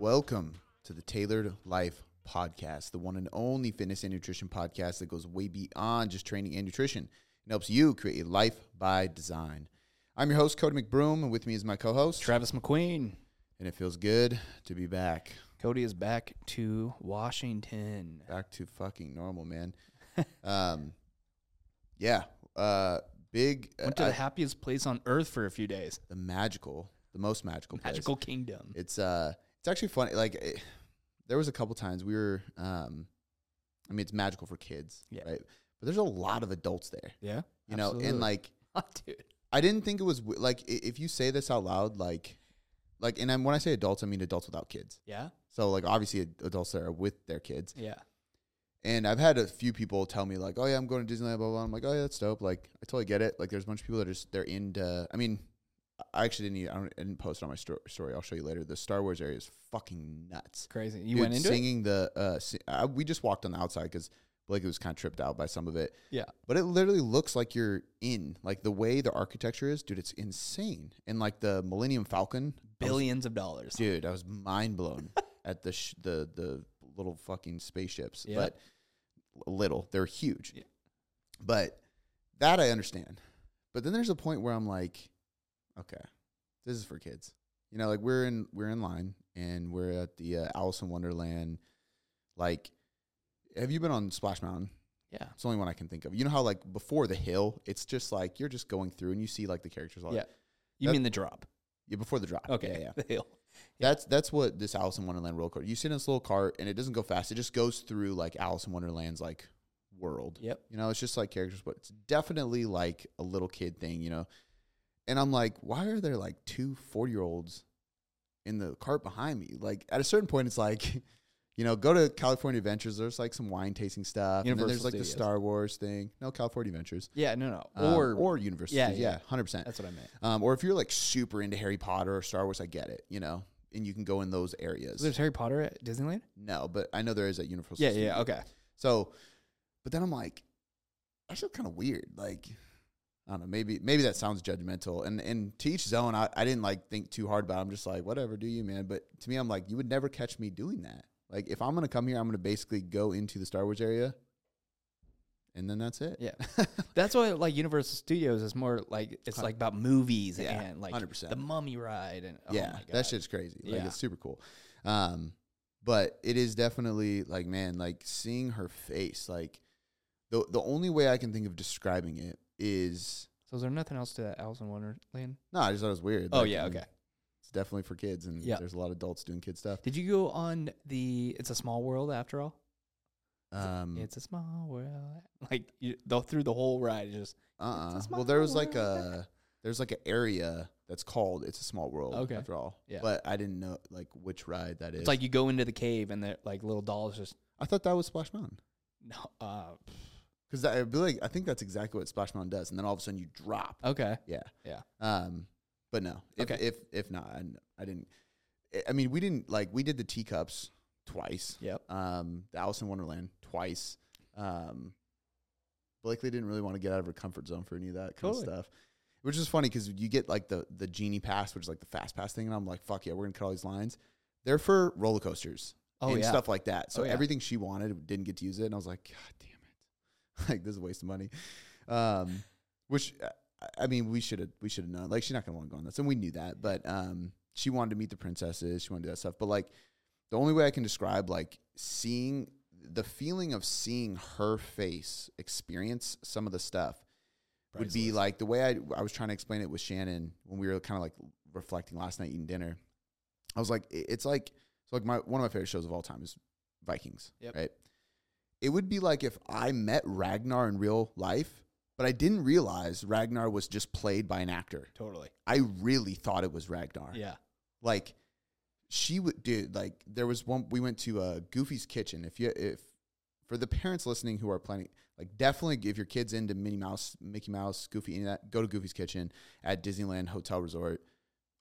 Welcome to the Tailored Life Podcast, the one and only fitness and nutrition podcast that goes way beyond just training and nutrition and helps you create a life by design. I'm your host, Cody McBroom, and with me is my co host, Travis McQueen. and it feels good to be back. Cody is back to Washington. Back to fucking normal, man. um, yeah, uh, big, Went to uh, the happiest place on earth for a few days. the magical, the most magical, place. Magical Kingdom. It's uh, it's actually funny. Like, it, there was a couple times we were, um, I mean, it's magical for kids, Yeah. right? But there's a lot of adults there, Yeah. you know, and like, dude. I didn't think it was like if you say this out loud, like, like, and I'm, when I say adults, I mean adults without kids. Yeah. So like, obviously, adults that are with their kids. Yeah. And I've had a few people tell me like, "Oh yeah, I'm going to Disneyland." Blah blah. blah. I'm like, "Oh yeah, that's dope." Like, I totally get it. Like, there's a bunch of people that are just they're into. I mean, I actually didn't. Even, I, don't, I didn't post it on my sto- story. I'll show you later. The Star Wars area is fucking nuts. Crazy. You Dude, went into it? singing the. Uh, we just walked on the outside because Blake was kind of tripped out by some of it. Yeah. But it literally looks like you're in. Like the way the architecture is, dude. It's insane. And like the Millennium Falcon, I was- Billions of dollars. dude. I was mind blown at the sh- the the little fucking spaceships. Yeah. But little, they're huge. Yeah. But that I understand. But then there's a point where I'm like, okay, this is for kids. You know, like we're in we're in line and we're at the uh, Alice in Wonderland. Like, have you been on Splash Mountain? Yeah. It's the only one I can think of. You know how like before the hill, it's just like you're just going through and you see like the characters. All Yeah. You That- mean the drop? yeah, before the drop. Okay. yeah, yeah. The hill. Yeah. That's that's what this Alice in Wonderland roller coaster. You sit in this little cart and it doesn't go fast. It just goes through like Alice in Wonderland's like world. Yep. You know, it's just like characters, but it's definitely like a little kid thing, you know. And I'm like, why are there like two 40 year olds in the cart behind me? Like at a certain point, it's like, you know, go to California Adventures. There's like some wine tasting stuff. and then there's Universal like the Star Wars thing. No, California Adventures. Yeah. No, no. Um, or, or Universal yeah, Studios. yeah. Yeah, hundred percent. that's what I meant. Um, or if you're like super into Harry Potter or Star Wars, I get it, you know, and you can go in those areas. So there's Harry Potter at Disneyland? no, but I know there is at Universal. Yeah. Studios. Yeah. Okay. So, but then I'm like, I feel kind of weird. Like, I don't know. Maybe maybe that sounds judgmental. And and to each his own. I, I didn't like think too hard about. it. I'm just like, whatever, do you, man? But to me, I'm like, you would never catch me doing that. Like, if I'm gonna come here, I'm gonna basically go into the Star Wars area, and then that's it. Yeah. That's why like Universal Studios is more like it's like about movies Yeah, and like 100%. the mummy ride and oh yeah, my God. that shit's crazy. Like Yeah. it's super cool. Um, but it is definitely like man, like seeing her face. Like the the only way I can think of describing it is So is there nothing else to that Alice in Wonderland? no. I just thought it was weird. Oh Like, yeah, okay. It's definitely for kids, and Yeah. there's a lot of adults doing kid stuff. Did you go on the It's a Small World after all? Um, it's a small world. Like you, the, through the whole ride, just uh, a well, there was like a there's like an area that's called "It's a Small World." Okay. after all, Yeah. But I didn't know like which ride that is. it's like you go into the cave and the like little dolls just I thought that was Splash Mountain. no. Uh, Because I feel like I think that's exactly what Splash Mountain does, and then all of a sudden you drop. okay. Yeah. Yeah. Um, but no. If Okay. if if not, I, I didn't. I- mean, we didn't like we did the teacups twice. Yep. Um, the Alice in Wonderland twice. Um, Blakely didn't really want to get out of her comfort zone for any of that kind Totally. of stuff, which is funny because you get like the the genie pass, which is like the fast pass thing, and I'm like, fuck yeah, we're gonna cut all these lines. They're for roller coasters Oh and yeah. stuff like that. So Oh, yeah. everything she wanted didn't get to use it, and I was like, God damn like this is a waste of money. Um, which uh, I mean, we should have we should have known. Like she's not gonna want to go on this, and we knew that. But um, she wanted to meet the princesses. She wanted to do that stuff. But like, the only way I can describe like seeing the feeling of seeing her face experience some of the stuff would be like the way I I was trying to explain it with Shannon when we were kind of like reflecting last night eating dinner. I was like, it's like so like my one of my favorite shows of all time is Vikings, Yep. right? It would be like if I met Ragnar in real life, but I didn't realize Ragnar was just played by an actor. totally. I really thought it was Ragnar. Yeah. Like she would dude, like there was one we went to uh Goofy's Kitchen. If you if for the parents listening who are planning like definitely if your kids into Minnie Mouse, Mickey Mouse, Goofy, any of that, go to Goofy's Kitchen at Disneyland Hotel Resort.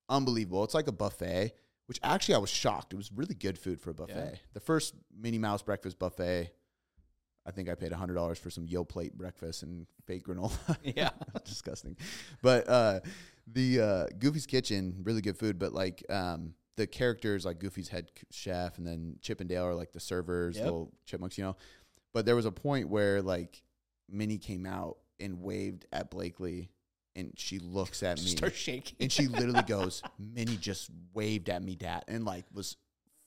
Unbelievable. It's like a buffet, which actually I was shocked. It was really good food for a buffet. The first Minnie Mouse breakfast buffet, I think I paid hundred dollars for some Yoplait breakfast and fake granola. Yeah. disgusting. But uh, the uh, Goofy's Kitchen, really good food. But like um, the characters like Goofy's head chef and then Chip and Dale are like the servers, Yep. little chipmunks, you know. But there was a point where like Minnie came out and waved at Blakely, and she looks at me Start shaking. and she literally goes, "Minnie just waved at me, Dad," and like was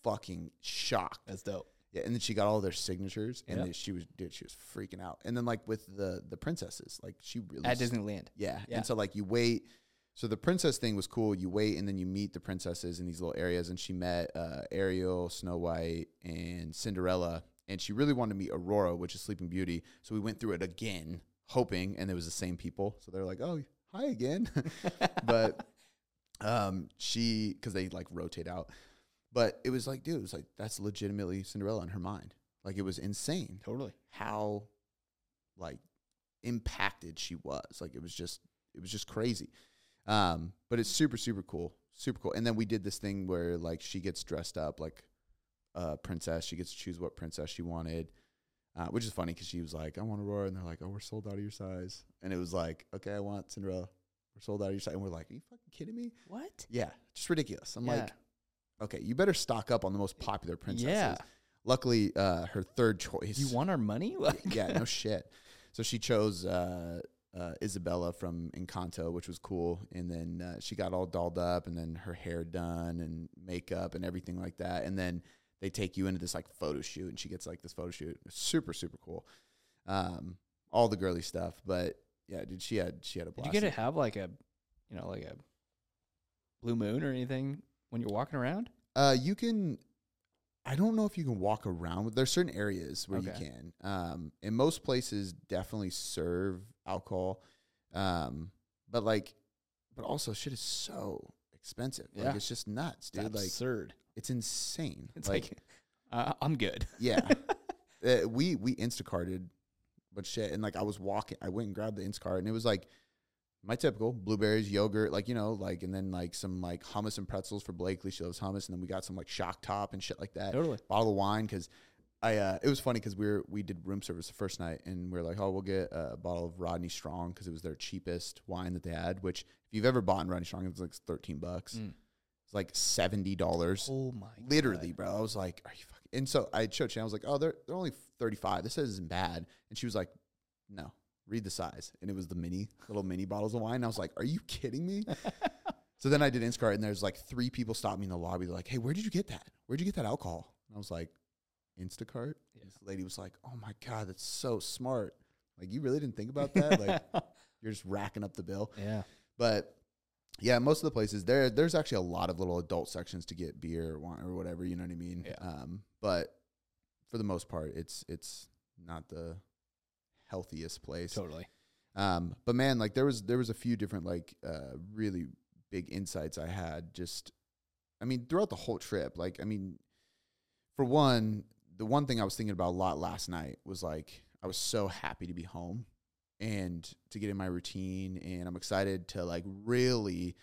fucking shocked. That's dope. Yeah, and then she got all their signatures, and Yep. then she was dude, she was freaking out. And then like with the the princesses, like she really At Disneyland. yeah. Yeah. And so like you wait. So the princess thing was cool. You wait and then you meet the princesses in these little areas. And she met uh, Ariel, Snow White, and Cinderella. And she really wanted to meet Aurora, which is Sleeping Beauty. So we went through it again, hoping, and it was the same people. So they're like, "Oh, hi again." but um, she, because they like rotate out. But it was like, dude, it was like that's legitimately Cinderella in her mind. Like it was insane Totally. how like impacted she was. Like it was just it was just crazy. Um, but it's super super cool, super cool. And then we did this thing where like she gets dressed up like a princess. She gets to choose what princess she wanted, uh, which is funny because she was like, "I want Aurora," and they're like, "Oh, we're sold out of your size." And it was like, "Okay, I want Cinderella." We're sold out of your size, and we're like, "Are you fucking kidding me?" What? Yeah, just ridiculous. I'm Yeah. like, "Okay, you better stock up on the most popular princesses." Yeah. Luckily, uh, her third choice. You want our money? Like, yeah, no shit. So she chose uh, uh, Isabela from Encanto, which was cool. And then uh, she got all dolled up, and then her hair done, and makeup, and everything like that. And then they take you into this like photo shoot, and she gets like this photo shoot. It's super super cool. Um, all the girly stuff, but yeah, dude, she had she had a Did you get to have like a, you know, like a blue moon or anything when you're walking around? Uh, you can. I don't know if you can walk around. There's certain areas where you can. Um, and most places definitely serve alcohol. Um, but like, but also shit is so expensive. Like Yeah. it's just nuts, It's dude. Like absurd. it's insane. It's like, uh, I'm good. yeah, uh, we we Instacarted, but shit. And like I was walking, I went and grabbed the Instacart, and it was like my typical blueberries, yogurt, like you know, like and then like some like hummus and pretzels for Blakely. She loves hummus, and then we got some like shock top and shit like that. Totally. Bottle of wine because. I, uh, it was funny because we were we did room service the first night and we are like, oh, we'll get a bottle of Rodney Strong because it was their cheapest wine that they had. Which, if you've ever bought in Rodney Strong, it was like thirteen bucks. Mm. It's like seventy dollars Oh my. literally, bro. I was like, "Are you fucking?" And so I showed you. I was like, "Oh, they're they're only thirty five. This isn't bad." And she was like, "No, read the size." And it was the mini little mini bottles of wine. And I was like, "Are you kidding me?" so then I did Instacart, and there's like three people stopped me in the lobby. They're like, "Hey, where did you get that? Where'd you get that alcohol?" And I was like, "Instacart." Yeah. This lady was like, "Oh my god, that's so smart. Like, you really didn't think about that? like, you're just racking up the bill." yeah. But yeah, most of the places there, there's actually a lot of little adult sections to get beer or wine or whatever. You know what I mean? Yeah. Um, but for the most part, it's it's not the healthiest place. Totally. Um, but man, like there was there was a few different like uh really big insights I had. Just, I mean, throughout the whole trip. Like, I mean, for one, the one thing I was thinking about a lot last night was like I was so happy to be home and to get in my routine, and I'm excited to like really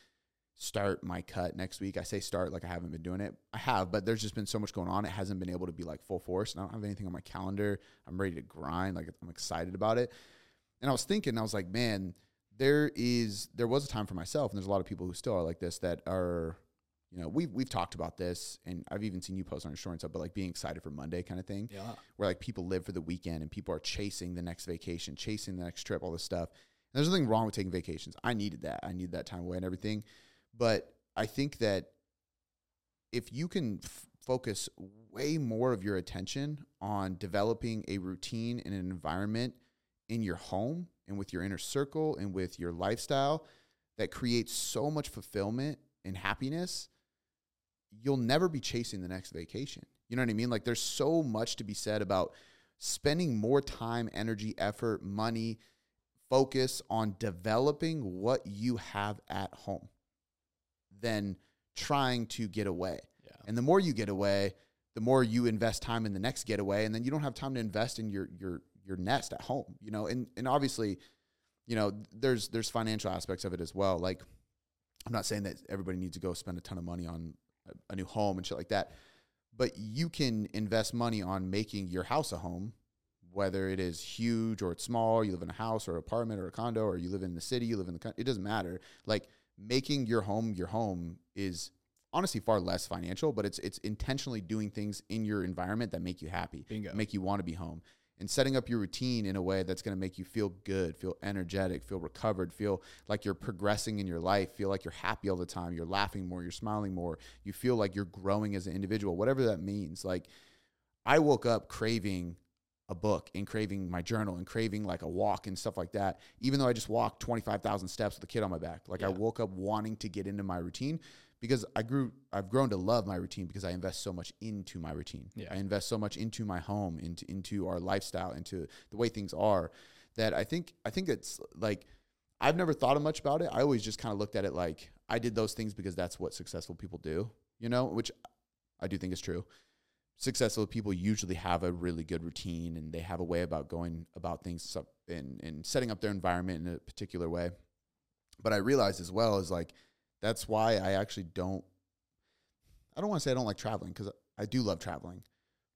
start my cut next week. I say start like I haven't been doing it. I have, but there's just been so much going on. It hasn't been able to be like full force. And I don't have anything on my calendar. I'm ready to grind. Like I'm excited about it. And I was thinking, I was like, man, there is there was a time for myself, and there's a lot of people who still are like this that are, you know, we've we've talked about this, and I've even seen you post on your story and stuff, but like being excited for Monday kind of thing Yeah. where like people live for the weekend and people are chasing the next vacation, chasing the next trip, all this stuff. And there's nothing wrong with taking vacations. I needed that. I needed that time away and everything. But I think that if you can f- focus way more of your attention on developing a routine and an environment in your home and with your inner circle and with your lifestyle that creates so much fulfillment and happiness, you'll never be chasing the next vacation. You know what I mean? Like there's so much to be said about spending more time, energy, effort, money, focus on developing what you have at home than trying to get away. Yeah. And the more you get away, the more you invest time in the next getaway, and then you don't have time to invest in your your your nest at home. You know, and and obviously, you know, there's there's financial aspects of it as well. Like, I'm not saying that everybody needs to go spend a ton of money on a, a new home and shit like that, but you can invest money on making your house a home, whether it is huge or it's small. You live in a house or apartment or a condo, or you live in the city, you live in the country. It doesn't matter. Like making your home your home is honestly far less financial, but it's it's intentionally doing things in your environment that make you happy, Bingo. make you want to be home, and setting up your routine in a way that's going to make you feel good, feel energetic, feel recovered, feel like you're progressing in your life, feel like you're happy all the time, you're laughing more, you're smiling more, you feel like you're growing as an individual, whatever that means. Like I woke up craving a book and craving my journal and craving like a walk and stuff like that. Even though I just walked 25,000 steps with a kid on my back, like I woke up wanting to get into my routine because I grew, I've grown to love my routine because I invest so much into my routine. Yeah. I invest so much into my home, into, into our lifestyle, into the way things are that I think, I think it's like, I've never thought of much about it. I always just kind of looked at it like I did those things because that's what successful people do, you know, which I do think is true successful people usually have a really good routine and they have a way about going about things and, and setting up their environment in a particular way. But I realized as well is like that's why I actually don't I don't want to say I don't like traveling because I do love traveling,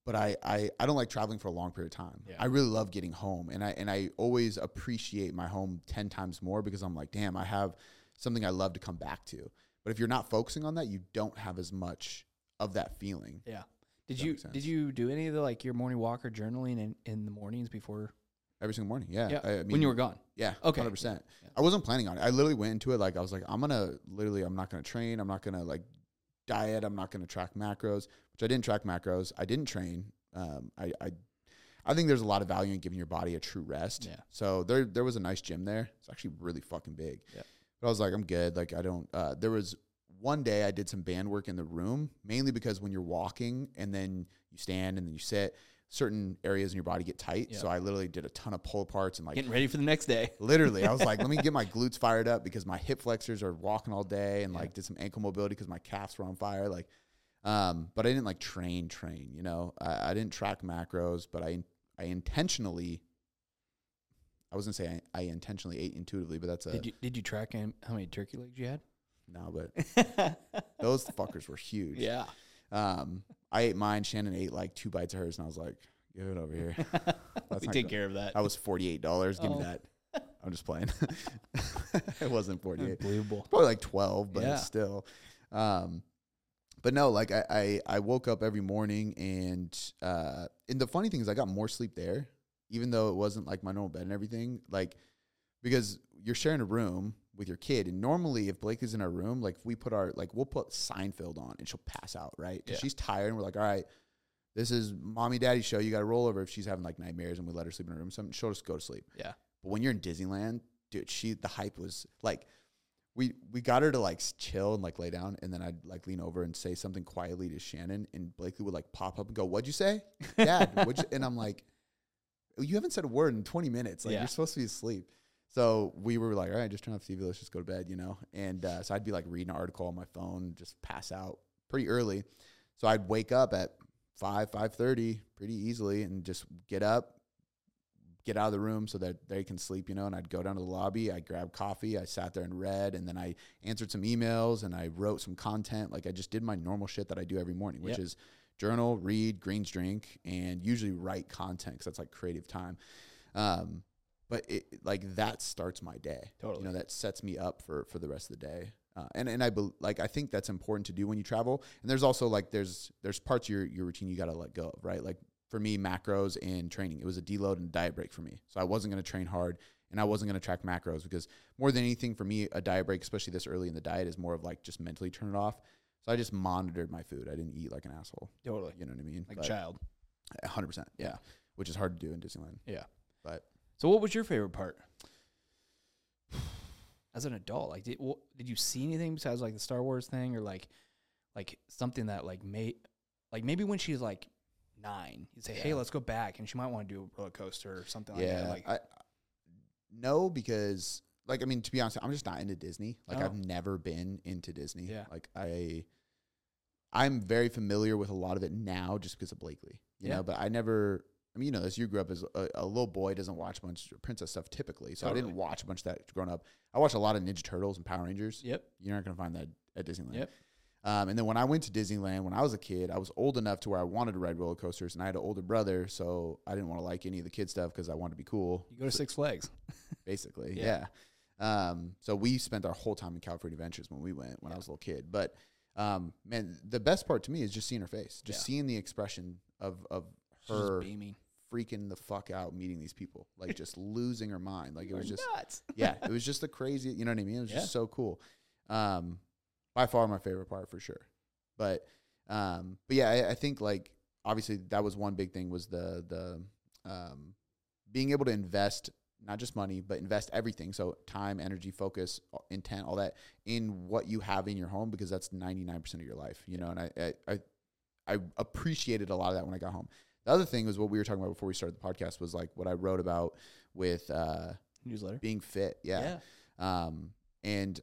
but I, I I don't like traveling for a long period of time. Yeah. I really love getting home and I and I always appreciate my home 10 times more because I'm like, damn, I have something I love to come back to. But if you're not focusing on that, you don't have as much of that feeling. Yeah. Did you did you do any of the like your morning walk or journaling in, in the mornings before Every single morning, yeah. Yeah, I, I mean, when you were gone? yeah, Okay. hundred percent. I wasn't planning on it. I literally went into it like I was like, I'm gonna literally, I'm not gonna train. I'm not gonna like diet. I'm not gonna track macros, which I didn't track macros. I didn't train. Um, I, I, I think there's a lot of value in giving your body a true rest. Yeah. So there, there was a nice gym there. It's actually really fucking big. Yeah. But I was like, I'm good. Like I don't. Uh, there was one day I did some band work in the room, mainly because when you're walking and then you stand and then you sit, certain areas in your body get tight. Yeah. So I literally did a ton of pull aparts and like Getting ready for the next day. Literally, I was like, let me get my glutes fired up because my hip flexors are walking all day, and Yeah. like did some ankle mobility because my calves were on fire. Like, um, but I didn't like train, train. You know, I, I didn't track macros, but I I intentionally. I was gonna say I, I intentionally ate intuitively, but that's a Did you did you track how many turkey legs you no. But those fuckers were huge. yeah. Um, I ate mine. Shannon ate like two bites of hers, and I was like, "Give it over here." We take care of that. That was forty eight dollars. Give Oh. me that. I'm just playing. it wasn't forty eight. Unbelievable. probably like 12 but Yeah. still um but no like I, I i woke up every morning and uh and the funny thing is i got more sleep there even though it wasn't like my normal bed and everything like because you're sharing a room with your kid and normally if blake is in our room like if we put our like we'll put seinfeld on and she'll pass out right Yeah. she's tired and we're like all right this is mommy daddy show you got to roll over if she's having like nightmares and we let her sleep in her room something she'll just go to sleep Yeah. but when you're in Disneyland, dude, she the hype was like we we got her to like chill and like lay down and then I'd like lean over and say something quietly to Shannon and Blakely would like pop up and go, "What'd you say?" Dad, you? and I'm like, "You haven't said a word in 20 minutes. Like Yeah. you're supposed to be asleep." So we were like, "All right, just turn off the TV. Let's just go to bed," you know. And uh, so I'd be like reading an article on my phone, just pass out pretty early. So I'd wake up at five five thirty pretty easily and just get up, get out of the room so that they can sleep, you know. And I'd go down to the lobby, I grabbed coffee, I sat there and read, and then I answered some emails and I wrote some content. Like I just did my normal shit that I do every morning, which Yep. is journal, read, greens drink, and usually write content because that's like creative time. Um, but it like that starts my day. Totally. You know, that sets me up for for the rest of the day. Uh, and and I bel like I think that's important to do when you travel. And there's also like there's there's parts of your your routine you got to let go of, right? Like for me, macros and training. It was a deload and diet break for me. So I wasn't going to train hard and I wasn't going to track macros because more than anything for me, a diet break, especially this early in the diet, is more of like just mentally turn it off. So I just monitored my food. I didn't eat like an asshole. Totally. You know what I mean? Like But a child. 100%. Yeah. Which is hard to do in Disneyland. Yeah. But So what was your favorite part? As an adult, like did wh- did you see anything besides like the Star Wars thing or like like something that like made like maybe when she's like nine, you'd say, "Hey, Yeah. let's go back," and she might want to do a roller coaster or something like that. Like, I, no, because like I mean, to be honest, I'm just not into Disney. Like Oh. I've never been into Disney. Yeah. Like I, I'm very familiar with a lot of it now, just because of Blakely. You Yeah. know, but I never. I mean, you know, as you grew up as a, a little boy, doesn't watch of princess stuff typically. So I didn't watch a bunch of that growing up. I watched a lot of Ninja Turtles and Power Rangers. yep, You're not gonna find that at Disneyland. Yep. Um, and then when I went to Disneyland when I was a kid, I was old enough to where I wanted to ride roller coasters, and I had an older brother, so I didn't want to like any of the kid stuff because I wanted to be cool you go to Six Flags. basically. Yeah. Yeah. Um, so we spent our whole time in California Adventures when we went when I was a little kid. But um, man, the best part to me is just seeing her face, just Yeah. seeing the expression of of She's her beaming. Freaking the fuck out meeting these people, like just losing her mind. Like it was just nuts. yeah, it was just the crazy. You know what I mean? It was Yeah. just so cool. Um, by far my favorite part for sure. But um, but yeah, I, I think like obviously that was one big thing was the the um, being able to invest not just money but invest everything so time energy focus intent all that in what you have in your home because that's 99% of your life you know and I, I i i appreciated a lot of that when i got home the other thing was what we were talking about before we started the podcast was like what i wrote about with uh Newsletter. being fit yeah, um and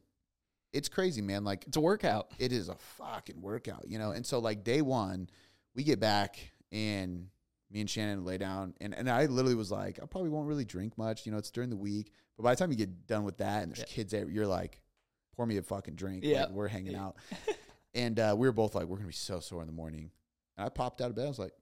it's crazy man like It's a workout. it is a fucking workout, you know. And so like day one, we get back and me and Shannon lay down and, and I literally was like, I probably won't really drink much, you know, it's during the week. But by the time you get done with that and there's Yeah. kids there, you're like, pour me a fucking drink. Yeah. Like, we're hanging Yeah. out. and uh, we were both like, we're gonna be so sore in the morning. And I popped out of bed, I was like,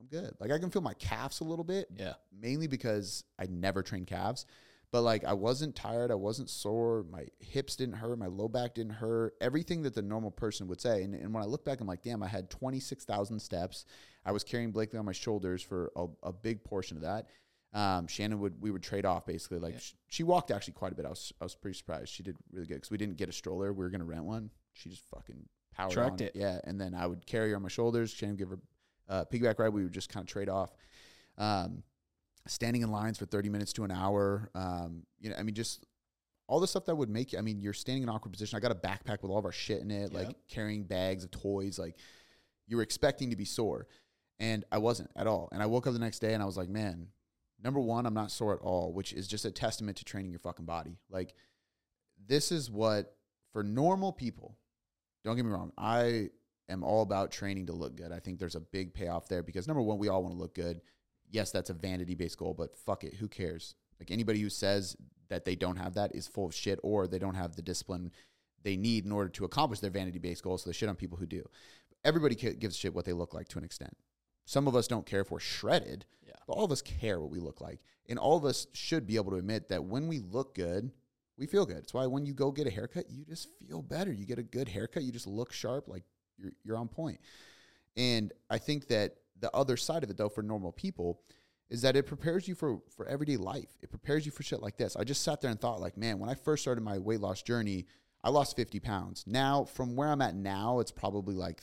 I'm good. Like I can feel my calves a little bit, Yeah. mainly because I never trained calves. But like I wasn't tired, I wasn't sore, my hips didn't hurt, my low back didn't hurt, everything that the normal person would say. And, and when I look back, I'm like, damn, I had 26,000 steps. I was carrying Blakely on my shoulders for a, a big portion of that. Um, Shannon would we would trade off basically. Like Yeah. sh- she walked actually quite a bit. I was I was pretty surprised. She did really good because we didn't get a stroller. We were gonna rent one. She just fucking powered Trucked on it. Yeah, and then I would carry her on my shoulders. Shannon would give her uh, piggyback ride. We would just kind of trade off. Um, standing in lines for 30 minutes to an hour. Um, you know, I mean, just all the stuff that would make you, I mean, you're standing in an awkward position. I got a backpack with all of our shit in it, like carrying bags of toys. Like you were expecting to be sore. And I wasn't at all. And I woke up the next day and I was like, man, number one, I'm not sore at all, which is just a testament to training your fucking body. Like, this is what, for normal people, don't get me wrong, I am all about training to look good. I think there's a big payoff there because number one, we all want to look good. Yes, that's a vanity based goal, but fuck it, who cares? Like anybody who says that they don't have that is full of shit or they don't have the discipline they need in order to accomplish their vanity based goals. So they shit on people who do. Everybody gives a shit what they look like to an extent. Some of us don't care if we're shredded, Yeah. but all of us care what we look like. And all of us should be able to admit that when we look good, we feel good. It's why when you go get a haircut, you just feel better. You get a good haircut, you just look sharp, like you're you're on point. And I think that the other side of it though for normal people is that it prepares you for for everyday life. It prepares you for shit like this. I just sat there and thought like, man, when I first started my weight loss journey, I lost 50 pounds. Now, from where I'm at now, it's probably like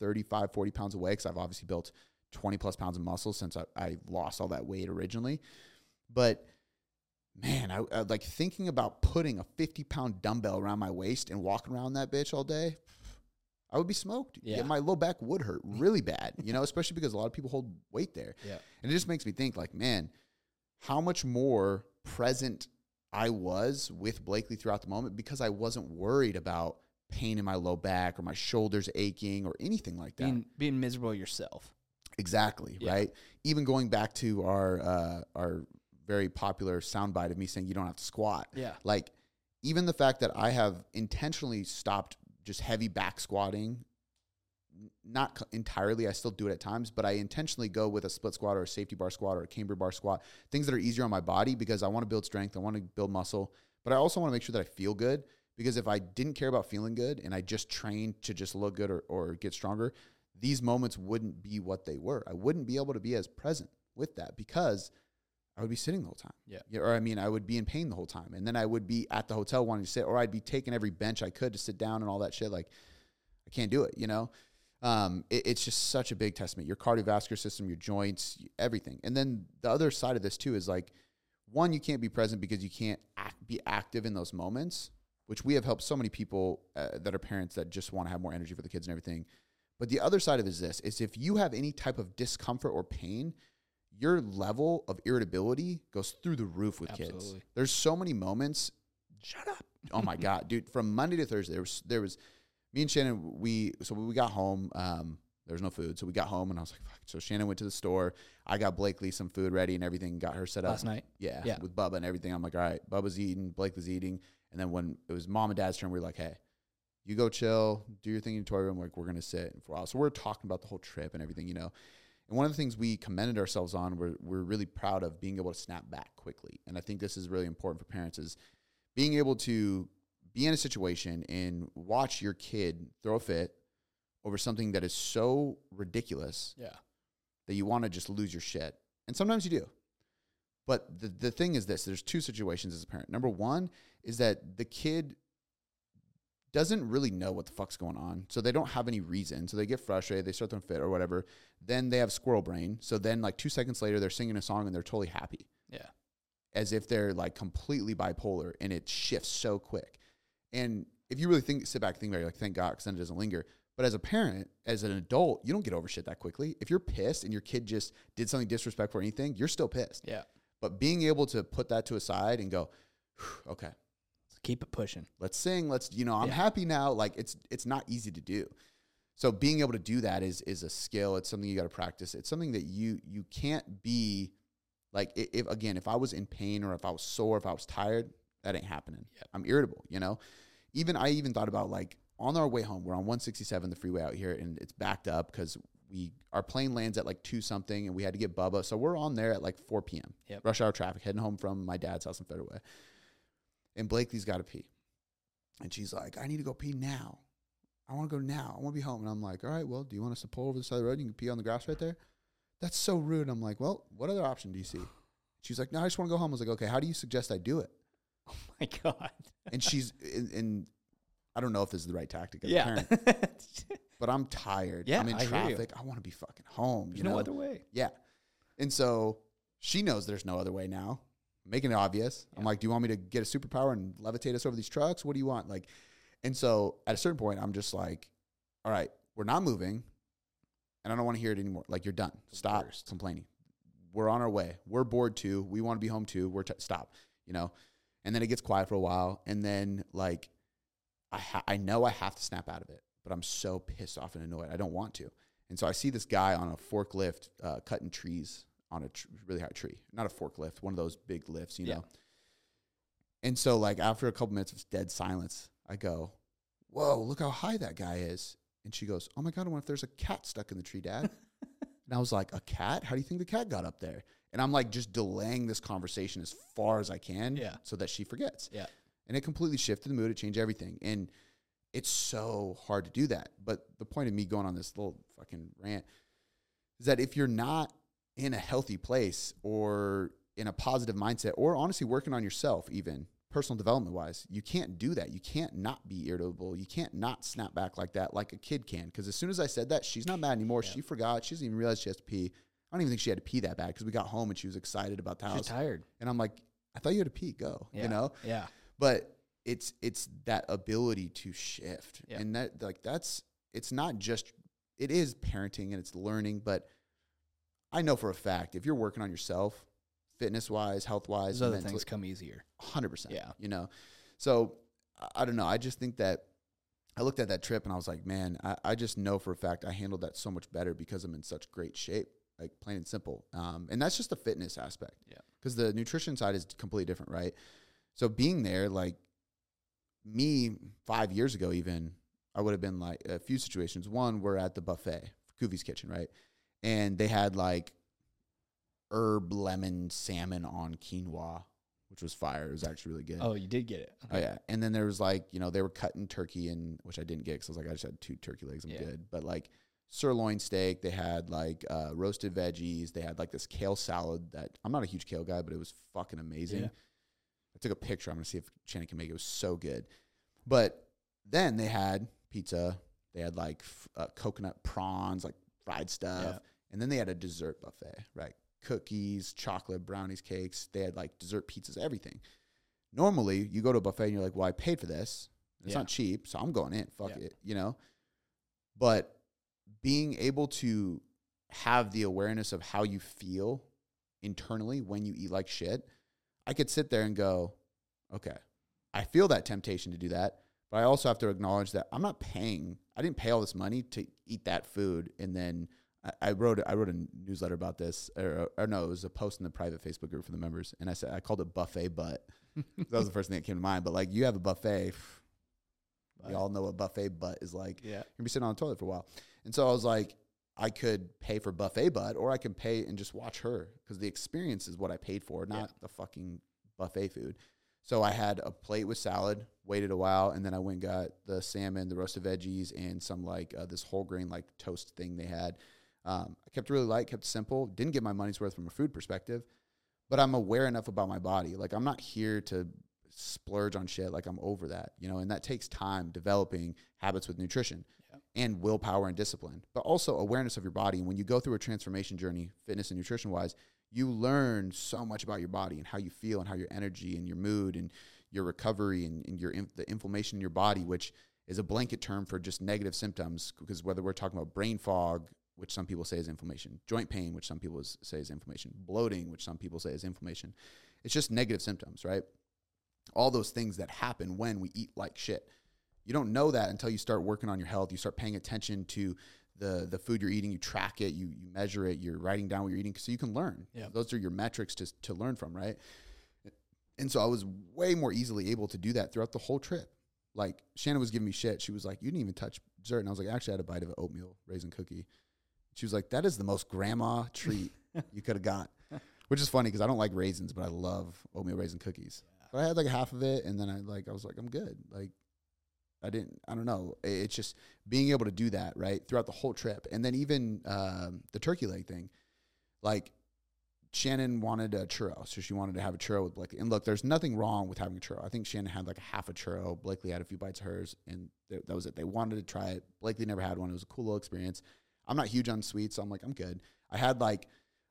35, 40 pounds away because I've obviously built 20 plus pounds of muscle since I, I lost all that weight originally. But man, I, I like thinking about putting a 50 pound dumbbell around my waist and walking around that bitch all day. I would be smoked. Yeah. my low back would hurt really bad, you know, especially because a lot of people hold weight there. Yeah. And it just makes me think, like, man, how much more present I was with Blakely throughout the moment because I wasn't worried about pain in my low back or my shoulders aching or anything like that. Being being miserable yourself. Exactly, Yeah. right? Even going back to our uh, our very popular soundbite of me saying you don't have to squat. Yeah. Like even the fact that I have intentionally stopped just heavy back squatting. Not entirely I still do it at times but I intentionally go with a split squat or a safety bar squat or a camber bar squat things that are easier on my body because I want to build strength I want to build muscle but I also want to make sure that I feel good because if I didn't care about feeling good and I just trained to just look good or, or get stronger these moments wouldn't be what they were. I wouldn't be able to be as present with that because I would be sitting the whole time. Yeah. Or I mean, I would be in pain the whole time. And then I would be at the hotel wanting to sit, or I'd be taking every bench I could to sit down and all that shit. Like, I can't do it, you know? Um, it- it's just such a big testament. Your cardiovascular system, your joints, everything. And then the other side of this, too, is like, one, you can't be present because you can't act, be active in those moments, which we have helped so many people uh, that are parents that just want to have more energy for the kids and everything. But the other side of it is this is if you have any type of discomfort or pain, your level of irritability goes through the roof with kids. There's so many moments. Shut up. Oh my god, dude! From Monday to Thursday, there was there was me and Shannon. We so we got home, um, there was no food, so we got home and I was like, Fuck. so Shannon went to the store. I got Blakely some food ready and everything. Got her set up Last night. yeah, Yeah. with Bubba and everything. I'm like, all right, Bubba's eating, Blake was eating, and then when it was mom and dad's turn, we were like, hey, you go chill, do your thing in the toy room. Like we're gonna sit for a while. So we're talking about the whole trip and everything, you know. And one of the things we commended ourselves on, we're we're really proud of being able to snap back quickly. And I think this is really important for parents is being able to be in a situation and watch your kid throw a fit over something that is so ridiculous Yeah. that you want to just lose your shit. And sometimes you do. But the, the thing is this there's two situations as a parent. Number one is that the kid doesn't really know what the fuck's going on. So they don't have any reason. So they get frustrated, they start throwing fit or whatever. Then they have squirrel brain. So then like two seconds later they're singing a song and they're totally happy. Yeah. As if they're like completely bipolar and it shifts so quick. And if you really think sit back and think about it, like thank God, because then it doesn't linger. But as a parent, as an adult, you don't get over shit that quickly. If you're pissed and your kid just did something disrespectful or anything, you're still pissed. Yeah. But being able to put that to a side and go, okay, Keep it pushing. let's sing, let's you know, I'm Yeah. happy now. Like it's it's not easy to do. So being able to do that is is a skill. It's something you got to practice. It's something that you you can't be like if again if I was in pain or if I was sore, if I was tired, that ain't happening. Yep. I'm irritable. You know, even I even thought about like on our way home, we're on 167, the freeway out here, and it's backed up because we our plane lands at like two something, and we had to get Bubba, so we're on there at like 4 p.m. Yep. Rush hour traffic, heading home from my dad's house in Federal Way. And Blakely's got to pee, and she's like, "I need to go pee now. I want to go now. I want to be home." And I'm like, "All right, well, do you want us to pull over the side of the road? You can pee on the grass right there." That's so rude. I'm like, "Well, what other option do you see?" She's like, "No, I just want to go home." I was like, "Okay, how do you suggest I do it?" Oh my God. And she's and, and I don't know if this is the right tactic as a parent, but I'm tired. Yeah, I'm in I traffic. I want to be fucking home. You no know? other way. Yeah. And so she knows there's no other way now. Making it obvious. I'm like, do you want me to get a superpower and levitate us over these trucks? What do you want? Like, and so at a certain point, I'm just like, all right, we're not moving, and I don't want to hear it anymore. Like, you're done. Stop complaining. We're on our way. We're bored too. We want to be home too. We're t- stop. You know. And then it gets quiet for a while, and then like, I ha- I know I have to snap out of it, but I'm so pissed off and annoyed. I don't want to. And so I see this guy on a forklift uh, cutting trees on a tr- really high tree. Not a forklift, one of those big lifts, you Yeah. know. And so, like, after a couple minutes of dead silence, I go, Whoa, look how high that guy is. And she goes, Oh my God, I wonder if there's a cat stuck in the tree, Dad. and I was like, A cat? How do you think the cat got up there? And I'm like, just delaying this conversation as far as I can Yeah. so that she forgets. Yeah. And it completely shifted the mood, it changed everything. And it's so hard to do that. But the point of me going on this little fucking rant is that if you're not in a healthy place or in a positive mindset or honestly working on yourself even personal development wise you can't do that you can't not be irritable you can't not snap back like that like a kid can because as soon as i said that she's not mad anymore Yeah. she forgot she doesn't even realize she has to pee i don't even think she had to pee that bad because we got home and she was excited about the She's house tired. and i'm like i thought you had to pee go Yeah. you know Yeah. but it's it's that ability to shift Yeah. and that like that's it's not just it is parenting and it's learning but i know for a fact if you're working on yourself fitness wise health wise other things come easier. 100% Yeah. you know so I- don't know i just think that i looked at that trip and i was like man i, I just know for a fact i handled that so much better because i'm in such great shape like plain and simple um, and that's just the fitness aspect Yeah. because the nutrition side is completely different right so being there like me five years ago even i would have been like a few situations one we're at the buffet goofy's kitchen right and they had like herb lemon salmon on quinoa which was fire it was actually really good Oh, you did get it. Oh yeah, and then there was like you know they were cutting turkey and which I didn't get because I was like I just had two turkey legs, I'm Yeah. good. But like sirloin steak, they had like uh, roasted veggies, they had like this kale salad that I'm not a huge kale guy, but it was fucking amazing. Yeah. I took a picture. I'm gonna see if Shannon can make it. It was so good. But then they had pizza. They had like f- uh, coconut prawns, like fried stuff, Yeah. And then they had a dessert buffet, right? Cookies, chocolate, brownies, cakes. They had like dessert pizzas, everything. Normally, you go to a buffet and you're like, "Well, I paid for this. It's Yeah. not cheap, so I'm going in. Fuck Yeah. it," you know. But being able to have the awareness of how you feel internally when you eat like shit, I could sit there and go, "Okay, I feel that temptation to do that." But I also have to acknowledge that I'm not paying. I didn't pay all this money to eat that food, and then I, I wrote I wrote a newsletter about this, or, or no, it was a post in the private Facebook group for the members, and I said I called it buffet butt. that was the first thing that came to mind. But like, you have a buffet. We all know what buffet butt is like. Yeah. You're gonna be sitting on the toilet for a while, and so I was like, I could pay for buffet butt, or I can pay and just watch her because the experience is what I paid for, not Yeah. the fucking buffet food. So I had a plate with salad, waited a while, and then I went and got the salmon, the roasted veggies, and some like uh, this whole grain like toast thing they had. Um, I kept it really light, kept simple. Didn't get my money's worth from a food perspective, but I'm aware enough about my body. Like I'm not here to splurge on shit. Like I'm over that, you know. And that takes time developing habits with nutrition Yeah. and willpower and discipline, but also awareness of your body. And when you go through a transformation journey, fitness and nutrition wise, you learn so much about your body and how you feel and how your energy and your mood and your recovery and, and your the inflammation in your body, which is a blanket term for just negative symptoms. Because whether we're talking about brain fog, which some people say is inflammation, joint pain, which some people say is inflammation, bloating, which some people say is inflammation, it's just negative symptoms, right? All those things that happen when we eat like shit. You don't know that until you start working on your health. You start paying attention to the the food you're eating. You track it. You you measure it. You're writing down what you're eating so you can learn. Yeah. Those are your metrics to to learn from, right? And so I was way more easily able to do that throughout the whole trip. Like Shannon was giving me shit. She was like, "You didn't even touch dessert," and I was like, "Actually, I had a bite of an oatmeal raisin cookie." She was like, "That is the most grandma treat you could have got," which is funny because I don't like raisins, but I love oatmeal raisin cookies. But I had like half of it, and then I like I was like, "I'm good." Like I didn't. I don't know. It's just being able to do that right throughout the whole trip, and then even um, the turkey leg thing. Like Shannon wanted a churro, so she wanted to have a churro with Blakely. And look, there's nothing wrong with having a churro. I think Shannon had like a half a churro. Blakely had a few bites of hers, and th- that was it. They wanted to try it. Blakely never had one. It was a cool little experience. I'm not huge on sweets, so I'm like, I'm good. I had like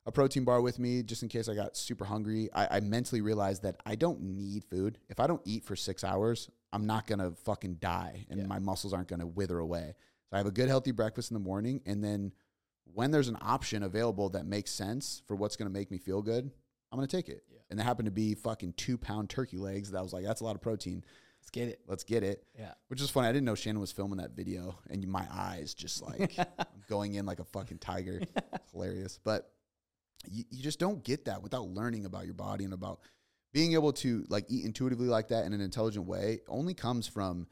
a protein bar with me just in case I got super hungry. I, I mentally realized that I don't need food. If I don't eat for six hours, I'm not gonna fucking die, and Yeah. my muscles aren't gonna wither away. So I have a good healthy breakfast in the morning, and then when there's an option available that makes sense for what's gonna make me feel good, I'm gonna take it. Yeah. And it happened to be fucking two pound turkey legs. That was like, that's a lot of protein. Let's get it. Let's get it. Yeah. Which is funny. I didn't know Shannon was filming that video, and my eyes just like going in like a fucking tiger. Hilarious. But you, you just don't get that without learning about your body and about being able to like eat intuitively like that in an intelligent way. Only comes from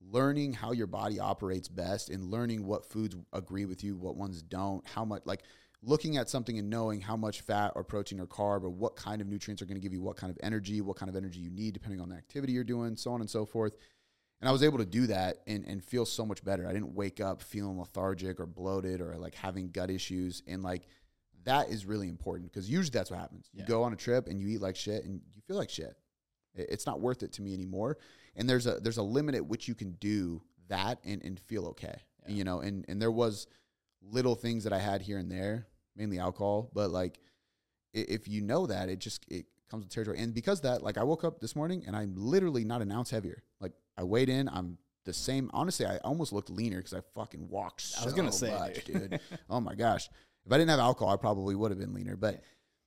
learning how your body operates best and learning what foods agree with you, what ones don't, how much like looking at something and knowing how much fat or protein or carb or what kind of nutrients are going to give you what kind of energy, what kind of energy you need depending on the activity you're doing, so on and so forth. And I was able to do that and, and feel so much better. I didn't wake up feeling lethargic or bloated or like having gut issues. And like that is really important because usually that's what happens. You go on a trip and you eat like shit and you feel like shit. It's not worth it to me anymore. And there's a there's a limit at which you can do that and, and feel okay. Yeah. You know, and, and there was little things that I had here and there, mainly alcohol, but like if you know that, it just it comes with territory. And because of that, like I woke up this morning and I'm literally not an ounce heavier. Like I weighed in, I'm the same. Honestly, I almost looked leaner because I fucking walked so I was gonna say, much, dude. oh my gosh. If I didn't have alcohol, I probably would have been leaner. But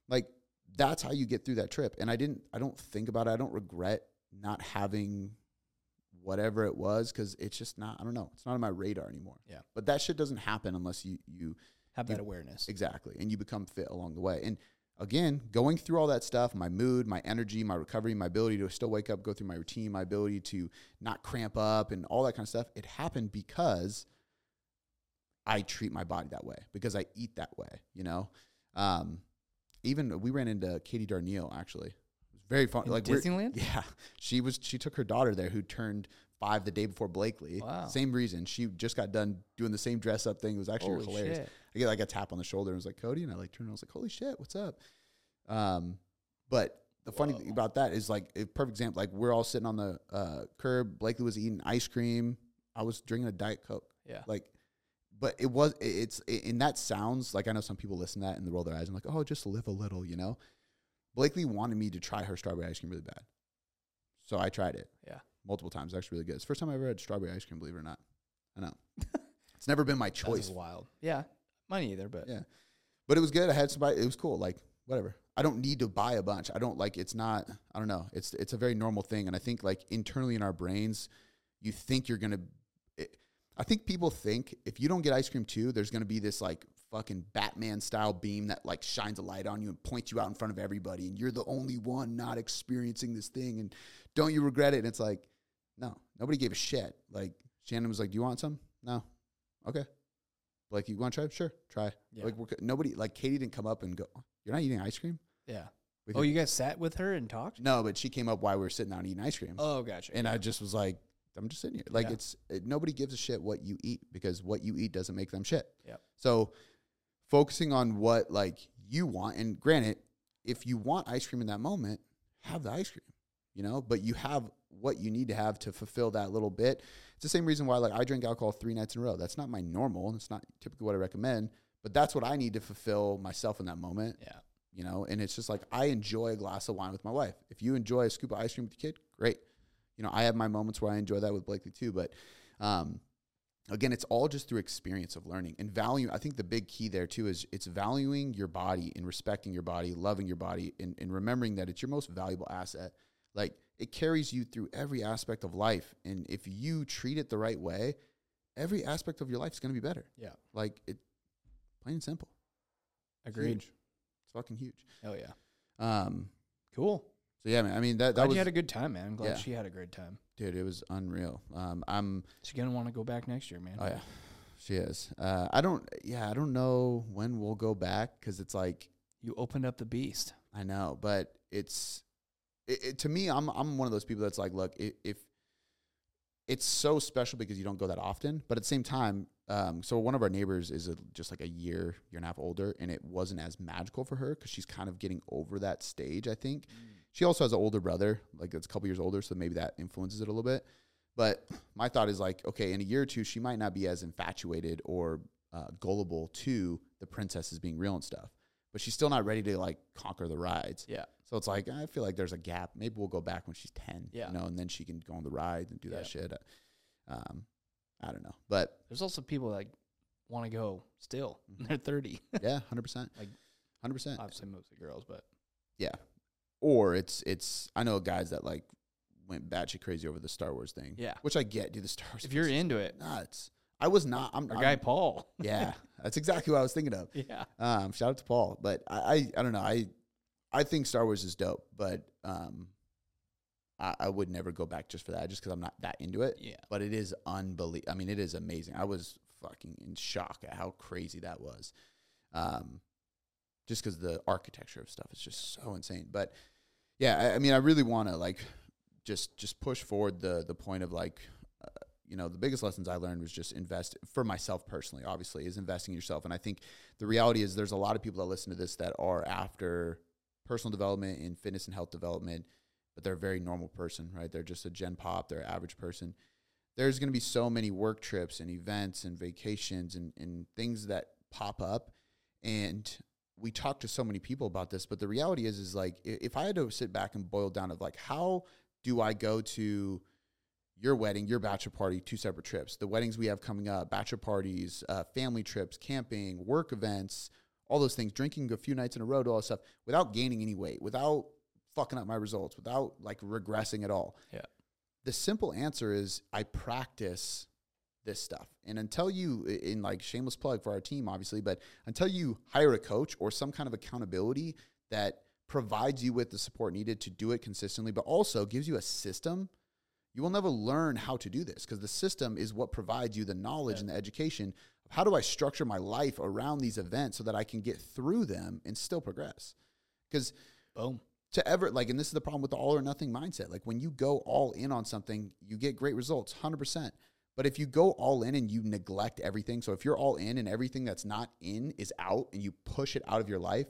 like that's how you get through that trip. And I didn't I don't think about it. I don't regret not having whatever it was because it's just not I don't know. It's not on my radar anymore. Yeah. But that shit doesn't happen unless you you Have that You- awareness. Exactly. And you become fit along the way. And again, going through all that stuff, my mood, my energy, my recovery, my ability to still wake up, go through my routine, my ability to not cramp up and all that kind of stuff, it happened because I treat my body that way, because I eat that way, you know? Um, even we ran into Katie Darnielle actually. It was very fun. In like Disneyland? Yeah. She was she took her daughter there who turned five the day before Blakely. Wow. Same reason. She just got done doing the same dress up thing. It was actually Holy hilarious. shit. I get like a tap on the shoulder and was like, Cody, and I like turned and I was like, holy shit, what's up? Um, but the funny thing about that is like a perfect example. Like we're all sitting on the uh, curb. Blakely was eating ice cream. I was drinking a diet coke. Yeah. Like, but it was it- it's it, and that sounds like I know some people listen to that and they roll their eyes and like, oh, just live a little, you know. Blakely wanted me to try her strawberry ice cream really bad, so I tried it. Yeah. Multiple times. It's actually really good. It's the first time I ever had strawberry ice cream. Believe it or not, I know. it's never been my choice wild. Yeah. Mine either, but yeah. But it was good. I had somebody. It was cool. Like whatever. I don't need to buy a bunch. I don't like. It's not. I don't know. It's it's a very normal thing. And I think like internally in our brains, you think you're gonna. It, I think people think if you don't get ice cream too, there's gonna be this like fucking Batman style beam that like shines a light on you and points you out in front of everybody, and you're the only one not experiencing this thing, and don't you regret it? And it's like, no, nobody gave a shit. Like Shannon was like, "Do you want some?" No. Okay. Like you want to try? Sure, try. Yeah. Like we're, nobody like Katie didn't come up and go. You're not eating ice cream. yeah. Oh, you guys sat with her and talked? no, but she came up while we were sitting down eating ice cream, Oh, gotcha. and I just was like, I'm just sitting here. Like Yeah. it's it, nobody gives a shit what you eat because what you eat doesn't make them shit. Yep. So focusing on what like you want, and granted, if you want ice cream in that moment, have the ice cream, you know. But you have what you need to have to fulfill that little bit. It's the same reason why like I drink alcohol three nights in a row. That's not my normal. It's not typically what I recommend, but that's what I need to fulfill myself in that moment yeah. you know and it's just like i enjoy a glass of wine with my wife if you enjoy a scoop of ice cream with your kid great you know i have my moments where i enjoy that with blakely too but um, again it's all just through experience of learning and value i think the big key there too is it's valuing your body and respecting your body loving your body and, and remembering that it's your most valuable asset like it carries you through every aspect of life and if you treat it the right way every aspect of your life is going to be better Yeah. like it plain and simple Agreed. Huge. it's fucking huge Oh, yeah. um, Cool. so yeah, man. I mean that that Glad was you had a good time, man. I'm glad Yeah. she had a great time. dude. It was unreal. Um, I'm She's going to want to go back next year, man. oh yeah, she is. Uh, I don't. Yeah, I don't know when we'll go back because it's like You opened up the beast. I know, but it's it, it, to me. I'm I'm one of those people that's like, look, i if it's so special because you don't go that often, but at the same time, um, so one of our neighbors is a, just like a year, year and a half older, and it wasn't as magical for her because she's kind of getting over that stage. I think she also has an older brother, like that's a couple years older, so maybe that influences it a little bit. But my thought is like, okay, in a year or two, she might not be as infatuated or uh, gullible to the princesses being real and stuff, but she's still not ready to like conquer the rides. Yeah. So it's like I feel like there's a gap. Maybe we'll go back when she's ten. Yeah. You know, and then she can go on the ride and do that shit. Uh, Um, I don't know, but There's also people that want to go still. Mhm. They're 30. yeah, hundred percent, Like- hundred percent. Obviously, mostly girls, but Yeah. Or it's it's I know guys that like went batshit crazy over the Star Wars thing. yeah. Which I get, Do The Star Wars. If you're into it, nuts. I was not. I'm. our I'm- guy Paul. yeah, that's exactly what I was thinking of. Yeah. Um, shout out to Paul, but I, I, I don't know. I, I think Star Wars is dope, but um, I, I would never go back just for that, just because I'm not that into it. Yeah. But it is unbelievable. I mean, it is amazing. I was fucking in shock at how crazy that was. Um, just because the architecture of stuff is just so insane. But yeah, I, I mean, I really want to like just just push forward the the point of like, uh, you know, the biggest lessons I learned was just invest for myself personally. Obviously, is investing in yourself, and I think the reality is there's a lot of people that listen to this that are after personal development and fitness and health development, but they're a very normal person, right? They're just a gen pop, they're average person. There's going to be so many work trips and events and vacations and, and things that pop up. And we talk to so many people about this, but the reality is, is like, if I had to sit back and boil down of like, how do I go to your wedding, your bachelor party, two separate trips, the weddings we have coming up, bachelor parties, uh, family trips, camping, work events, all those things, drinking a few nights in a row, all that stuff, without gaining any weight, without fucking up my results, without like regressing at all. Yeah. The simple answer is I practice this stuff. And until you, in like shameless plug for our team, obviously, but until you hire a coach or some kind of accountability that provides you with the support needed to do it consistently, but also gives you a system, you will never learn how to do this because the system is what provides you the knowledge Yeah. and the education how do I structure my life around these events so that I can get through them and still progress. Because Boom. to ever like and this is the problem with the all or nothing mindset like when you go all in on something you get great results 100% but if you go all in and you neglect everything so if you're all in and everything that's not in is out and you push it out of your life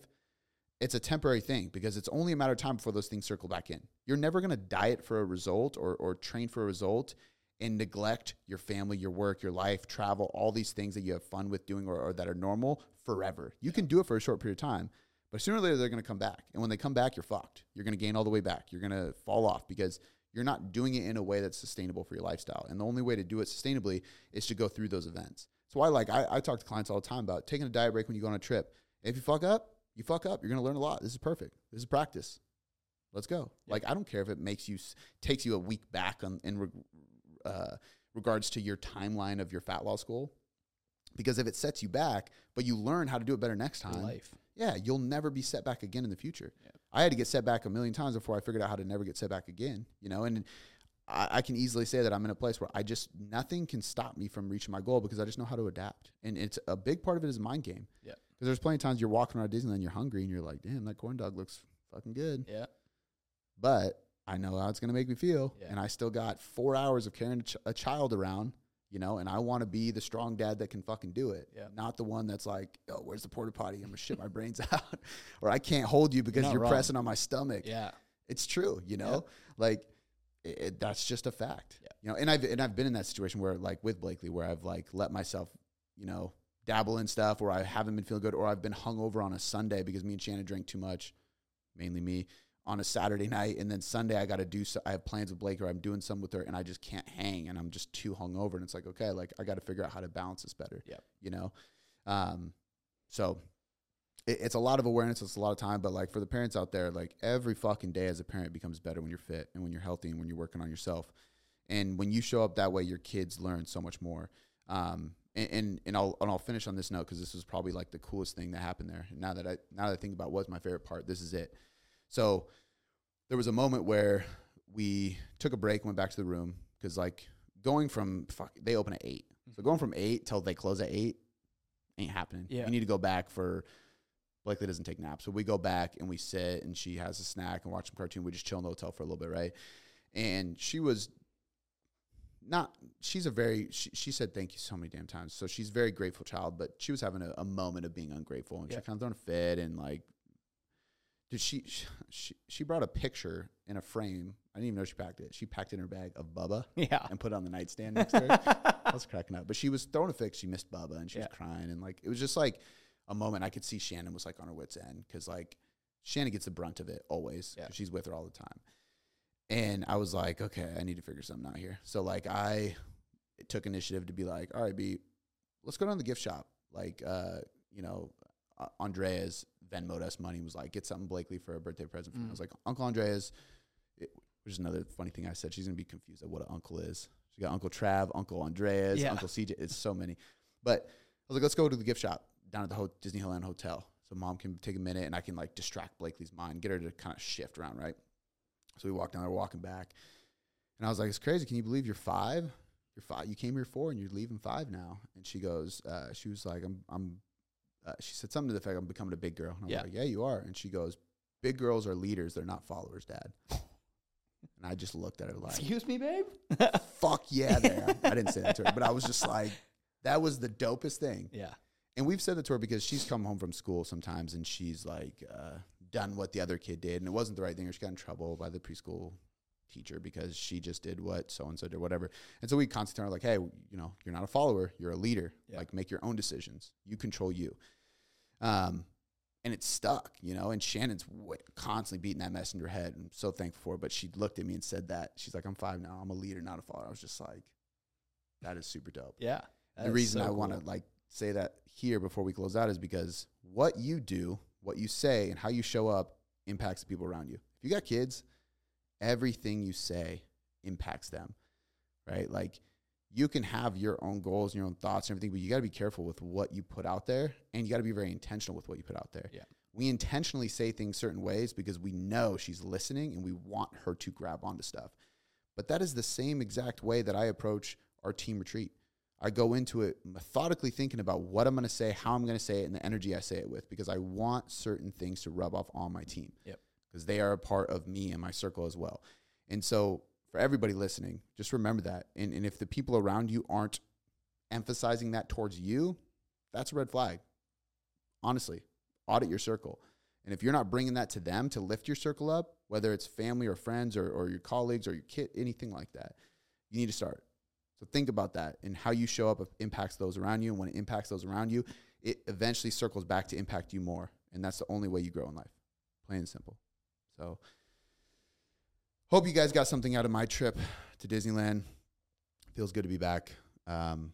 it's a temporary thing because it's only a matter of time before those things circle back in you're never going to diet for a result or, or train for a result and neglect your family your work your life travel all these things that you have fun with doing or, or that are normal forever you can do it for a short period of time but sooner or later, they're going to come back. And when they come back, you're fucked. You're going to gain all the way back. You're going to fall off because you're not doing it in a way that's sustainable for your lifestyle. And the only way to do it sustainably is to go through those events. So I like, I, I talk to clients all the time about taking a diet break when you go on a trip. If you fuck up, you fuck up. You're going to learn a lot. This is perfect. This is practice. Let's go. Like, I don't care if it makes you, takes you a week back on, in reg- uh, regards to your timeline of your fat loss goal. Because if it sets you back, but you learn how to do it better next time, life. yeah, you'll never be set back again in the future. Yeah. I had to get set back a million times before I figured out how to never get set back again. You know, and I, I can easily say that I'm in a place where I just nothing can stop me from reaching my goal because I just know how to adapt. And it's a big part of it is mind game. Yeah. Because there's plenty of times you're walking around Disneyland, you're hungry, and you're like, damn, that corn dog looks fucking good. Yeah. But I know how it's going to make me feel. Yeah. And I still got four hours of carrying a, ch- a child around, you know, and I want to be the strong dad that can fucking do it. Yeah. Not the one that's like, oh, where's the porta potty? I'm going to shit my brains out. or I can't hold you because Not you're pressing on my stomach. Yeah. It's true, you know? Like, it, it- that's just a fact. Yeah. You know, and I've, and I've been in that situation where, like, with Blakely, where I've, like, let myself, you know, dabble in stuff or I haven't been feeling good or I've been hungover on a Sunday because me and Shannon drank too much, mainly me, on a Saturday night. And then Sunday I got to do, so, I have plans with Blake or I'm doing some with her and I just can't hang and I'm just too hungover. And it's like, okay, like I got to figure out how to balance this better. Yep. You know? Um, so it, it's a lot of awareness. It's a lot of time, but like for the parents out there, like every fucking day as a parent becomes better when you're fit and when you're healthy and when you're working on yourself. And when you show up that way, your kids learn so much more. Um, and, and, and I'll, and I'll finish on this note because this was probably like the coolest thing that happened there. And now that I, now that I think about what's my favorite part, this is it. So there was a moment where we took a break and went back to the room because like going from fuck, they open at eight. So going from eight till they close at eight ain't happening. Yeah. You need to go back for Blakely doesn't take naps. So we go back and we sit and she has a snack and watch some cartoon. We just chill in the hotel for a little bit, right? And she was not she's a very she, she said thank you so many damn times. So she's a very grateful child, but she was having a, a moment of being ungrateful and Yeah. she kind of throwing a fit and like Dude, she, she she brought a picture in a frame. I didn't even know she packed it. She packed it in her bag of Bubba Yeah. and put it on the nightstand next to her. I was cracking up. But she was throwing a fix. She missed Bubba and she was crying. And like, it was just like a moment I could see Shannon was like on her wits' end because like Shannon gets the brunt of it always. Yeah. She's with her all the time. And I was like, okay, I need to figure something out here. So like, I took initiative to be like, all right, B, let's go down to the gift shop. Like, uh, you know, uh, Andreas Venmoed us money was like, get something Blakely for a birthday present for me. I Mm. was like, Uncle Andreas, it, which is another funny thing I said. She's gonna be confused at what an uncle is. She got Uncle Trav, Uncle Andreas, Yeah. Uncle CJ. It's so many. But I was like, let's go to the gift shop down at the ho- Disney Hotel. So mom can take a minute and I can like distract Blakely's mind, get her to kind of shift around, right? So we walk down there, walking back. And I was like, it's crazy. Can you believe you're five? You're five. You came here four and you're leaving five now. And she goes, uh, she was like, I'm, I'm, uh, she said something to the effect, I'm becoming a big girl. And I was Yeah. like, yeah, you are. And she goes, big girls are leaders. They're not followers, dad. And I just looked at her like, Excuse me, babe. fuck yeah, there. I didn't say that to her, but I was just like, that was the dopest thing. yeah. And we've said that to her because she's come home from school sometimes and she's like uh, done what the other kid did and it wasn't the right thing or she got in trouble by the preschool teacher because she just did what so and so did, whatever. And so we constantly are like, hey, you know, you're not a follower, you're a leader. Yeah. Like make your own decisions. You control you. Um, and it stuck, you know. And Shannon's w- constantly beating that mess in her head. I'm so thankful for it. But she looked at me and said that she's like, I'm five now. I'm a leader, not a follower. I was just like, that is super dope Yeah. the reason I want to like say that here before we close out is because what you do, what you say, and how you show up impacts the people around you. If you got kids, everything you say impacts them, right? Like you can have your own goals and your own thoughts and everything, but you got to be careful with what you put out there, and you got to be very intentional with what you put out there. Yeah. We intentionally say things certain ways because we know she's listening and we want her to grab onto stuff. But that is the same exact way that I approach our team retreat. I go into it methodically thinking about what I'm going to say, how I'm going to say it, and the energy I say it with because I want certain things to rub off on my team. Yep. Because they are a part of me and my circle as well. And so for everybody listening, just remember that. And, and if the people around you aren't emphasizing that towards you, that's a red flag. Honestly, audit your circle. And if you're not bringing that to them to lift your circle up, whether it's family or friends or, or your colleagues or your kid, anything like that, you need to start. So think about that and how you show up impacts those around you. And when it impacts those around you, it eventually circles back to impact you more. And that's the only way you grow in life. Plain and simple. So hope you guys got something out of my trip to Disneyland. Feels good to be back. Um,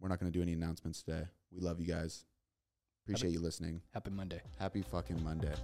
we're not going to do any announcements today. We love you guys. Appreciate you listening. Happy Monday. Happy fucking Monday.